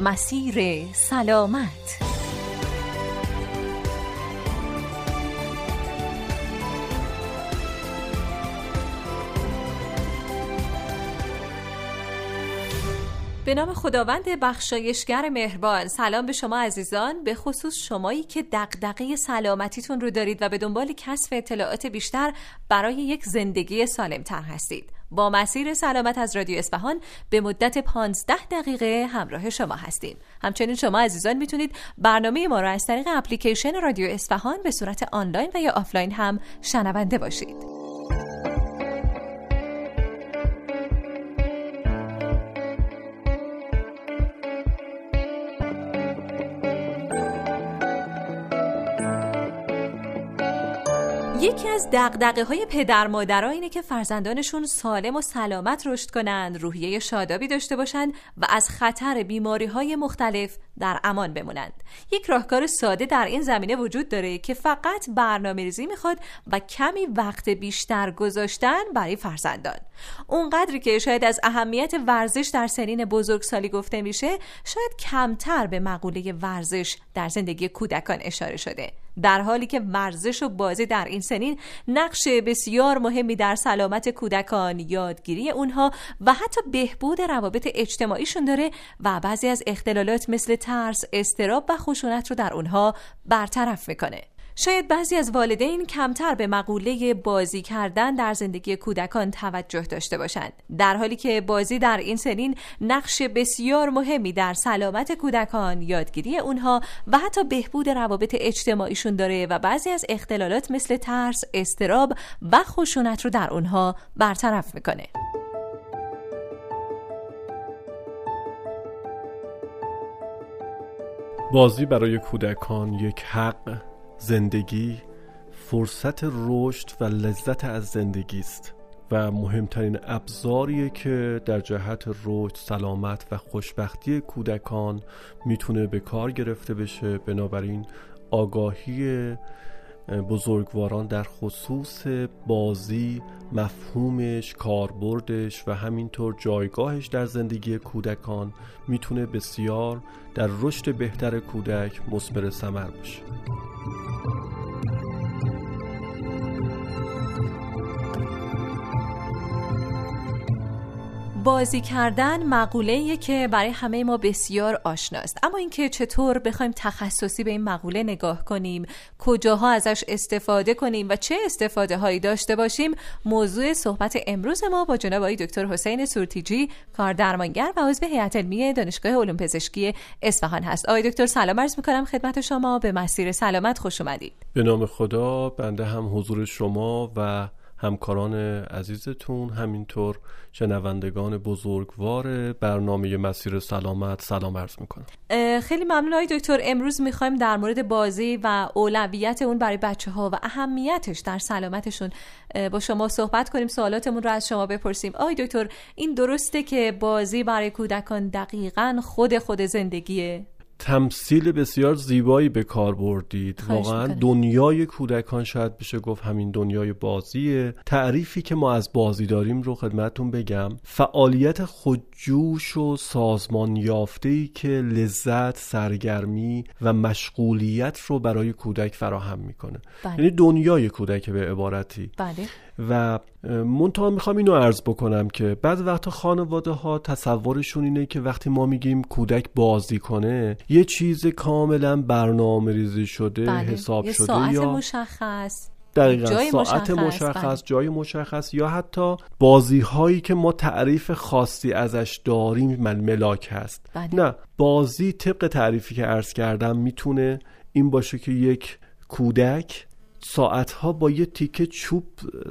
مسیر سلامت. به نام خداوند بخشایشگر مهربان. سلام به شما عزیزان. به خصوص شمایی که دغدغه سلامتیتون رو دارید و به دنبال کسب اطلاعات بیشتر برای یک زندگی سالمتر هستید. با مسیر سلامت از رادیو اسفهان به مدت 15 دقیقه همراه شما هستیم. همچنین شما عزیزان می‌تونید برنامه ما را از طریق اپلیکیشن رادیو اصفهان به صورت آنلاین و یا آفلاین هم شنونده باشید. یکی از دغدغه های پدر مادرها اینه که فرزندانشون سالم و سلامت رشد کنند، روحیه شادابی داشته باشند و از خطر بیماری های مختلف در امان بمونند. یک راهکار ساده در این زمینه وجود داره که فقط برنامه ریزی می‌خواد و کمی وقت بیشتر گذاشتن برای فرزندان. اونقدری که شاید از اهمیت ورزش در سنین بزرگسالی گفته میشه، شاید کمتر به مقوله ورزش در زندگی کودکان اشاره شده. در حالی که ورزش و بازی در این سنین نقش بسیار مهمی در سلامت کودکان یادگیری اونها و حتی بهبود روابط اجتماعیشون داره و بعضی از اختلالات مثل ترس، استراب و خشونت رو در اونها برطرف می‌کنه. شاید بعضی از والدین کمتر به مقوله بازی کردن در زندگی کودکان توجه داشته باشند. در حالی که بازی در این سنین نقش بسیار مهمی در سلامت کودکان یادگیری اونها و حتی بهبود روابط اجتماعیشون داره و بعضی از اختلالات مثل ترس، استراب و خشونت رو در اونها برطرف می‌کنه. بازی برای کودکان یک حق. زندگی فرصت رشد و لذت از زندگی است و مهمترین ابزاریه که در جهت رشد سلامت و خوشبختی کودکان می‌تونه به کار گرفته بشه. بنابراین آگاهی بزرگواران در خصوص بازی مفهومش کاربردش و همینطور جایگاهش در زندگی کودکان می‌تونه بسیار در رشد بهتر کودک مثمر ثمر باشه. بازی کردن مقوله که برای همه ما بسیار آشناست اما اینکه چطور بخوایم تخصصی به این مقوله نگاه کنیم کجاها ازش استفاده کنیم و چه استفاده هایی داشته باشیم موضوع صحبت امروز ما با جناب آقای دکتر حسین سورتیجی کاردرمانگر و عضو هیئت علمی دانشگاه علوم پزشکی اصفهان هست. آقای دکتر سلام عرض می‌کنم خدمت شما. به مسیر سلامت خوش اومدید. به نام خدا بنده هم حضور شما و همکاران عزیزتون همینطور شنوندگان بزرگوار برنامه مسیر سلامت سلام عرض می‌کنم. خیلی ممنون های دکتر. امروز می‌خوایم در مورد بازی و اولویت اون برای بچه ها و اهمیتش در سلامتشون با شما صحبت کنیم سوالاتمون رو از شما بپرسیم. آقای دکتر این درسته که بازی برای کودکان دقیقا خود خود زندگیه؟ تمثیل بسیار زیبایی به کار بردید. واقعا دنیای کودکان شاید بشه گفت همین دنیای بازیه. تعریفی که ما از بازی داریم رو خدمتون بگم. فعالیت خودجوش و سازمان یافته ای که لذت سرگرمی و مشغولیت رو برای کودک فراهم می‌کنه بله. یعنی دنیای کودک به عبارتی بله. و منتها می‌خوام اینو عرض بکنم که بعض وقتا خانواده ها تصورشون اینه که وقتی ما میگیم کودک بازی کنه یه چیز کاملا برنامه ریزی شده بله. حساب شده ساعت یا مشخص دقیقا جای ساعت مشخص, مشخص بله. جای مشخص یا حتی بازی هایی که ما تعریف خاصی ازش داریم من ملاک هست بله. نه بازی طبق تعریفی که عرض کردم می‌تونه این باشه که یک کودک ساعتها با یه تیکه چوب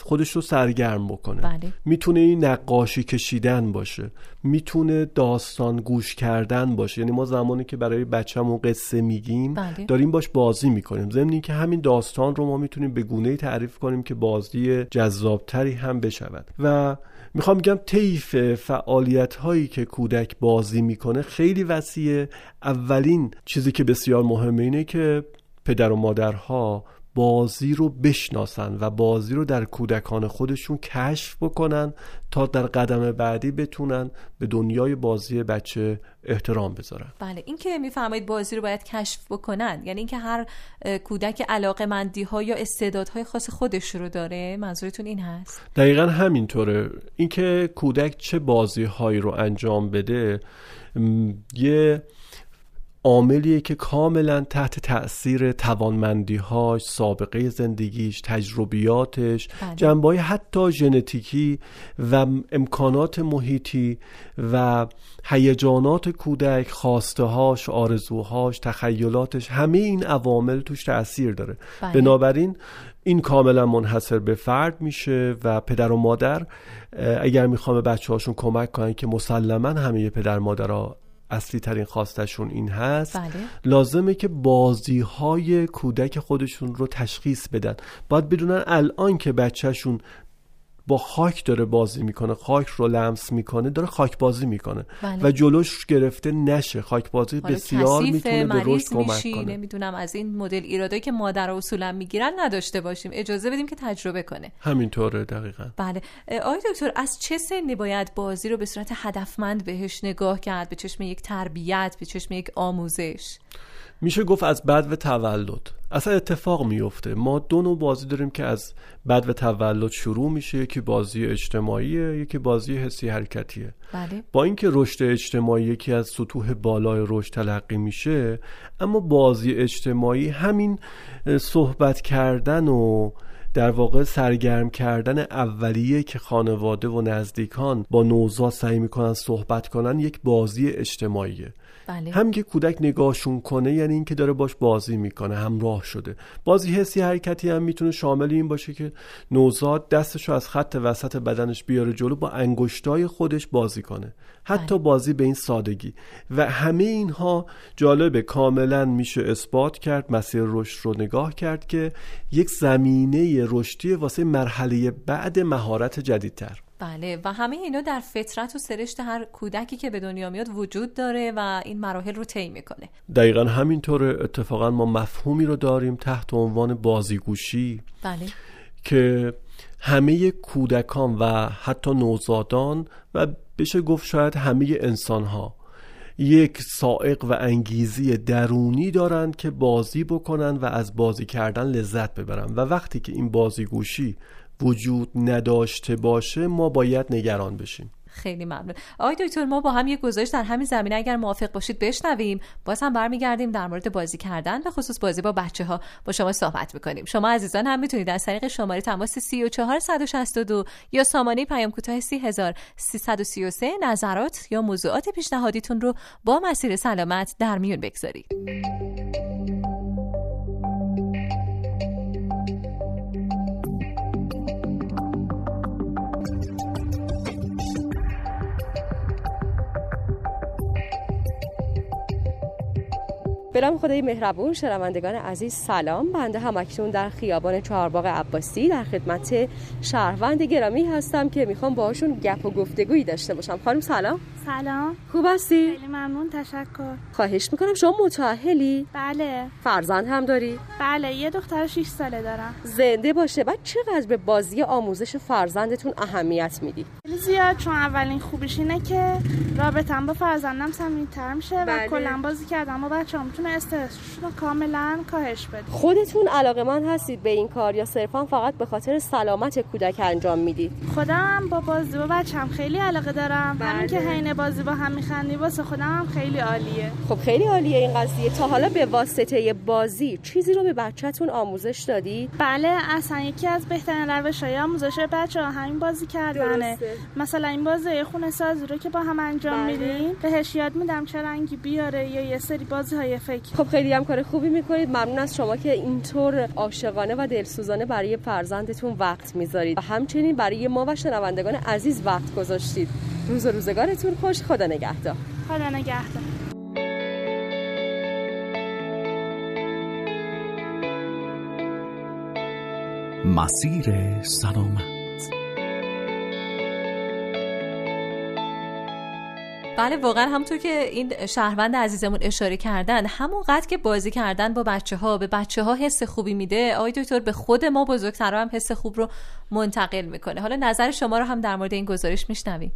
خودش رو سرگرم بکنه. بله. می‌تونه این نقاشی کشیدن باشه. می‌تونه داستان گوش کردن باشه. یعنی ما زمانی که برای بچه‌مون قصه میگیم بله. داریم باش بازی می‌کنیم. ضمن که همین داستان رو ما می‌تونیم به گونه تعریف کنیم که بازی جذابتری هم بشود. و می‌خوام بگم طیف فعالیت هایی که کودک بازی می‌کنه خیلی وسیعه. اولین چیزی که بسیار مهمه اینه که پدر و مادرها بازی رو بشناسن و بازی رو در کودکان خودشون کشف بکنن تا در قدم بعدی بتونن به دنیای بازی بچه احترام بذارن. بله این که میفرمایید بازی رو باید کشف بکنن یعنی اینکه هر کودک علاقه مندی ها یا استعدادهای خاص خودش رو داره منظورتون این هست؟ دقیقا همینطوره. اینکه کودک چه بازی هایی رو انجام بده یه عاملیه که کاملا تحت تاثیر توانمندیهاش سابقه زندگیش تجربیاتش بله. جنبای حتی ژنتیکی و امکانات محیطی و هیجانات کودک خواستهاش آرزوهاش تخیلاتش همه این عوامل توش تاثیر داره بله. بنابراین این کاملا منحصر به فرد میشه و پدر و مادر اگر می‌خوام به بچه هاشون کمک کنن که مسلما همه پدر مادرها اصلی ترین خواستشون این هست بله. لازمه که بازی های کودک خودشون رو تشخیص بدن باید بدونن الان که بچهشون با خاک داره بازی می‌کنه خاک رو لمس می‌کنه داره خاک بازی می‌کنه. بله. و جلوش گرفته نشه. خاک بازی بسیار می‌تونه به رشد کمک کنه. نمی‌دونم از این مدل ایرادایی که مادر اصولا می‌گیرن نداشته باشیم. اجازه بدیم که تجربه کنه. همینطوره دقیقا. بله. آقای دکتر از چه سنی باید بازی رو به صورت هدفمند بهش نگاه کرد؟ به چشم یک تربیت به چشم یک آموزش؟ میشه گفت از بد و تولد. اصلا اتفاق میفته ما دو نوع بازی داریم که از بد و تولد شروع میشه. یکی بازی اجتماعیه یکی بازی حسی حرکتیه. بله. با اینکه رشد اجتماعی یکی از سطوح بالای رشد تلقی میشه اما بازی اجتماعی همین صحبت کردن و در واقع سرگرم کردن اولیه که خانواده و نزدیکان با نوزاد سعی می‌کنن صحبت کنن یک بازی اجتماعیه. بله. هم که کودک نگاهشون کنه یعنی اینکه داره باش بازی می‌کنه همراه شده. بازی حسی حرکتی هم می‌تونه شامل این باشه که نوزاد دستشو از خط وسط بدنش بیاره جلو با انگشتای خودش بازی کنه. حتی بله. بازی به این سادگی. و همه اینها جالبه. کاملا میشه اثبات کرد مسیر رشد رو نگاه کرد که یک زمینه رشدی واسه مرحله بعد مهارت جدیدتر. بله و همه اینا در فطرت و سرشت هر کودکی که به دنیا میاد وجود داره و این مراحل رو طی می‌کنه. دقیقا همینطور اتفاقا ما مفهومی رو داریم تحت عنوان بازیگوشی بله. که همه کودکان و حتی نوزادان و بشه گفت شاید همه انسان ها یک سائق و انگیزی درونی دارند که بازی بکنن و از بازی کردن لذت ببرن. و وقتی که این بازیگوشی وجود نداشته باشه ما باید نگران بشیم. خیلی ممنون. آقای دکتر ما با هم یه گزارش در همین زمینه اگر موافق باشید بشنویم. باز هم برمیگردیم در مورد بازی کردن و خصوص بازی با بچه ها با شما صحبت می‌کنیم. شما عزیزان هم می‌تونید از طریق شماره تماس 34162 یا سامانه پیام کوتاه 30333 نظرات یا موضوعات پیشنهادیتون رو با مسیر سلامت در میون بگذارید. به خدای مهربون شنوندگان عزیز سلام. بنده همکنون در خیابان چهارباغ عباسی در خدمت شهروند گرامی هستم که می‌خوام باهاشون گپ و گفتگویی داشته باشم. خانم سلام. سلام. خوب هستی؟ خیلی ممنون تشکر. خواهش می‌کنم شما متأهلی؟ بله. فرزند هم داری؟ بله یه دختر 6 ساله دارم. زنده باشه بعد چقدر به بازی آموزش فرزندتون اهمیت میدی؟ زیاد چون اولین خوبیش اینه که رابطم با فرزندم صمیمیت‌تر میشه بله. و کلا بازی کردم با بچه‌ها می‌تونه استرسشون رو کاملا کاهش بده. خودتون علاقه من هستید به این کار یا صرفا فقط به خاطر سلامت کودک انجام می‌دید؟ خودم با بازی با بچم خیلی علاقه دارم. بله. همین که حین بازی با هم میخندی واسه خودم هم خیلی عالیه. خب خیلی عالیه این قضیه. تا حالا به واسطه بازی چیزی رو به بچهتون آموزش دادی؟ بله اصلا یکی از بهترین روش‌های آموزش بچه همین بازی کردنه. مثلا این بازی خونه سازی رو که با هم انجام بله. میدیم بهش یاد میدم چه رنگی بیاره یا یه سری بازی های فکر. خب خیلی هم کار خوبی می‌کنید. ممنون از شما که اینطور عاشقانه و دلسوزانه برای فرزندتون وقت می‌ذارید. و همچنین برای ما و شنوندگان عزیز وقت گذاشتید. روز و روزگارتون خوش. خدا نگهدار. خدا نگهدار. مسیر سلامت. بله واقعا همونطور که این شهروند عزیزمون اشاره کردن همون قد که بازی کردن با بچه ها به بچه ها حس خوبی میده. آقای دکتر به خود ما بزرگترها هم حس خوب رو منتقل می‌کنه. حالا نظر شما رو هم در مورد این گزارش میشنویم.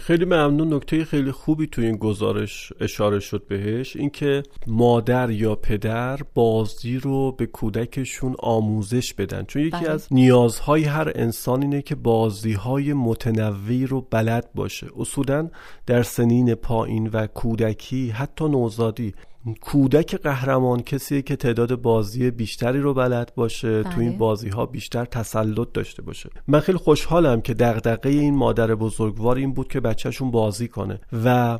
خیلی ممنون. نکته خیلی خوبی توی این گزارش اشاره شد بهش. اینکه مادر یا پدر بازی رو به کودکشون آموزش بدن. چون یکی بله. از نیازهای هر انسان اینه که بازی های متنوعی رو بلد باشه. اصولا در سنین پایین و کودکی حتی نوزادی کودک قهرمان کسیه که تعداد بازی بیشتری رو بلد باشه تو این بله. بازی ها بیشتر تسلط داشته باشه من خیلی خوشحالم که دغدغه این مادر بزرگوار این بود که بچهشون بازی کنه و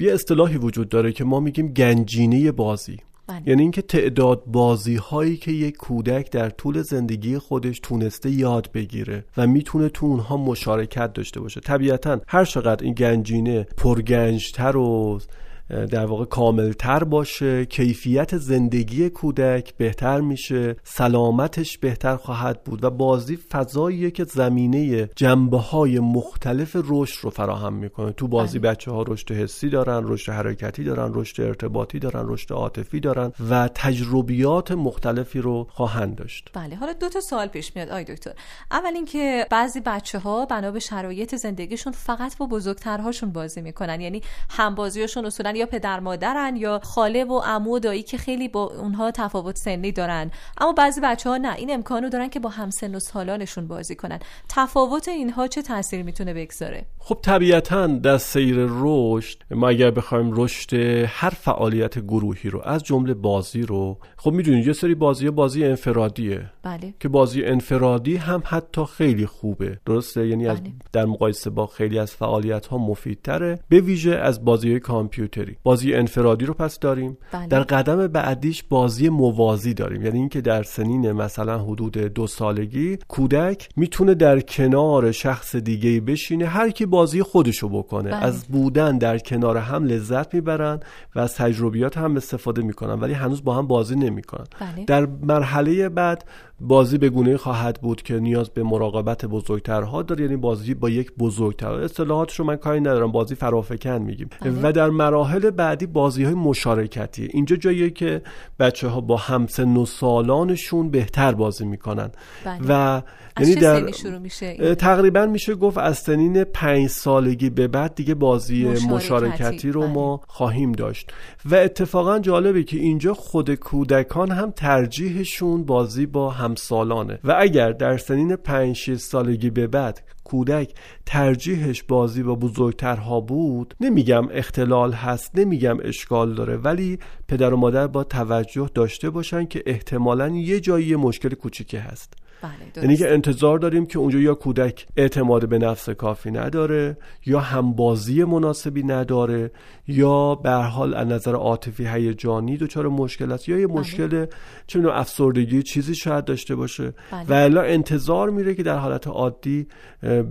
یه اصطلاحی وجود داره که ما میگیم گنجینه بازی بله. یعنی اینکه تعداد بازی هایی که یک کودک در طول زندگی خودش تونسته یاد بگیره و می‌تونه تو اونها مشارکت داشته باشه طبیعتا هر چقدر این گنجینه پرگنجتر و در واقع کاملتر باشه کیفیت زندگی کودک بهتر میشه سلامتش بهتر خواهد بود و بازی فضاییه که زمینه جنبه های مختلف رشد رو فراهم می‌کنه. تو بازی بله. بچه ها رشد حسی دارن رشد حرکتی دارن رشد ارتباطی دارن رشد عاطفی دارن و تجربیات مختلفی رو خواهند داشت. بله حالا دو تا سوال پیش میاد آی دکتر. اول اینکه بعضی بچه ها بنا به شرایط زندگیشون فقط با بزرگترهاشون بازی می‌کنن یعنی هم بازیشون اصولا یا پدر مادرن یا خاله و عمو و دایی که خیلی با اونها تفاوت سنی دارن. اما بعضی بچه ها نه این امکانو دارن که با همسن و سالانشون بازی کنن. تفاوت اینها چه تاثیر می‌تونه بگذاره؟ خب طبیعتا در سیر رشد ما اگر بخوایم رشد هر فعالیت گروهی رو از جمله بازی رو خب می‌دونید یه سری بازی بازی انفرادیه. بله. که بازی انفرادی هم حتی خیلی خوبه. درسته؟ یعنی بله. در مقایسه با خیلی از فعالیت ها مفیدتره. به ویژه از بازی کامپیوتری. بازی انفرادی رو پس داریم. بله. در قدم بعدیش بازی موازی داریم. یعنی اینکه در سنین مثلا حدود دو سالگی کودک می‌تونه در کنار شخص دیگه بشینه. هر کی بازی خودشو بکنه بله. از بودن در کنار هم لذت می‌برن و از تجربیات هم استفاده می‌کنن ولی هنوز با هم بازی نمی‌کنن بله. در مرحله بعد بازی به گونه خواهد بود که نیاز به مراقبت بزرگترها داره یعنی بازی با یک بزرگتر. اصطلاحاتش رو من کاری ندارم. بازی فرافکن میگیم. بله. و در مراحل بعدی بازی های مشارکتی. اینجا جاییه که بچه ها با همسن و سالانشون بهتر بازی می‌کنن. بله. و یعنی در شروع میشه تقریبا میشه گفت از سنین پنج سالگی به بعد دیگه بازی مشارکتی, مشارکتی رو بله. ما خواهیم داشت. و اتفاقا جالبه که اینجا خود کودکان هم ترجیحشون بازی با همسالانه و اگر در سنین 5 سالگی به بعد کودک ترجیحش بازی با بزرگترها بود نمیگم اختلال هست نمیگم اشکال داره ولی پدر و مادر با توجه داشته باشن که احتمالا یه جایی مشکل کوچیکی هست. بله یعنی که انتظار داریم که اونجا یا کودک اعتماد به نفس کافی نداره یا همبازی مناسبی نداره یا به حال از نظر عاطفی هیجانی دچار مشکل است یا یه بله. مشکل چه افسردگی چیزی شاید داشته باشه بله. و الا انتظار میره که در حالت عادی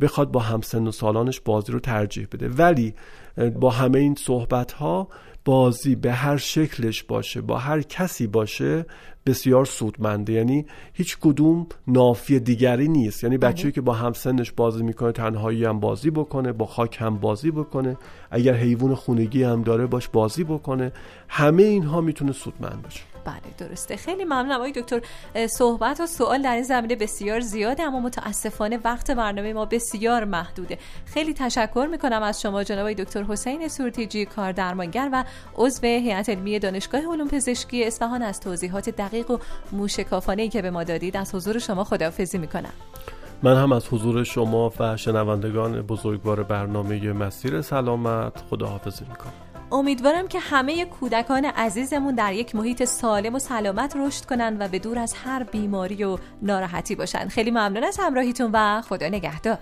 بخواد با همسن و سالانش بازی رو ترجیح بده ولی با همه این صحبت ها بازی به هر شکلش باشه با هر کسی باشه بسیار سودمنده. یعنی هیچ کدوم نافی دیگری نیست. یعنی بله. بچه‌ای که با همسنش بازی می‌کنه تنهایی هم بازی بکنه با خاک هم بازی بکنه. اگر حیوان خونگی هم داره باش بازی بکنه. همه اینها می‌تونه سودمند باشه. بله درسته. خیلی ممنونم. آقای دکتر صحبت و سوال در این زمینه بسیار زیاده اما متاسفانه وقت برنامه ما بسیار محدوده. خیلی تشکر می‌کنم از شما جناب آقای دکتر حسین سورتیجی کار درمانگر و عضو هیئت علمی دانشگاه علوم پزشکی اصفهان از توضیحات دقیق و موشکافانه ای که به ما دادید. از حضور شما خداحافظی می‌کنم. من هم از حضور شما و شنوندگان بزرگوار برنامه مسیر سلامت خداحافظی می‌کنم. امیدوارم که همه کودکان عزیزمون در یک محیط سالم و سلامت رشد کنن و به دور از هر بیماری و ناراحتی باشن. خیلی ممنون از همراهیتون و خدا نگهدار.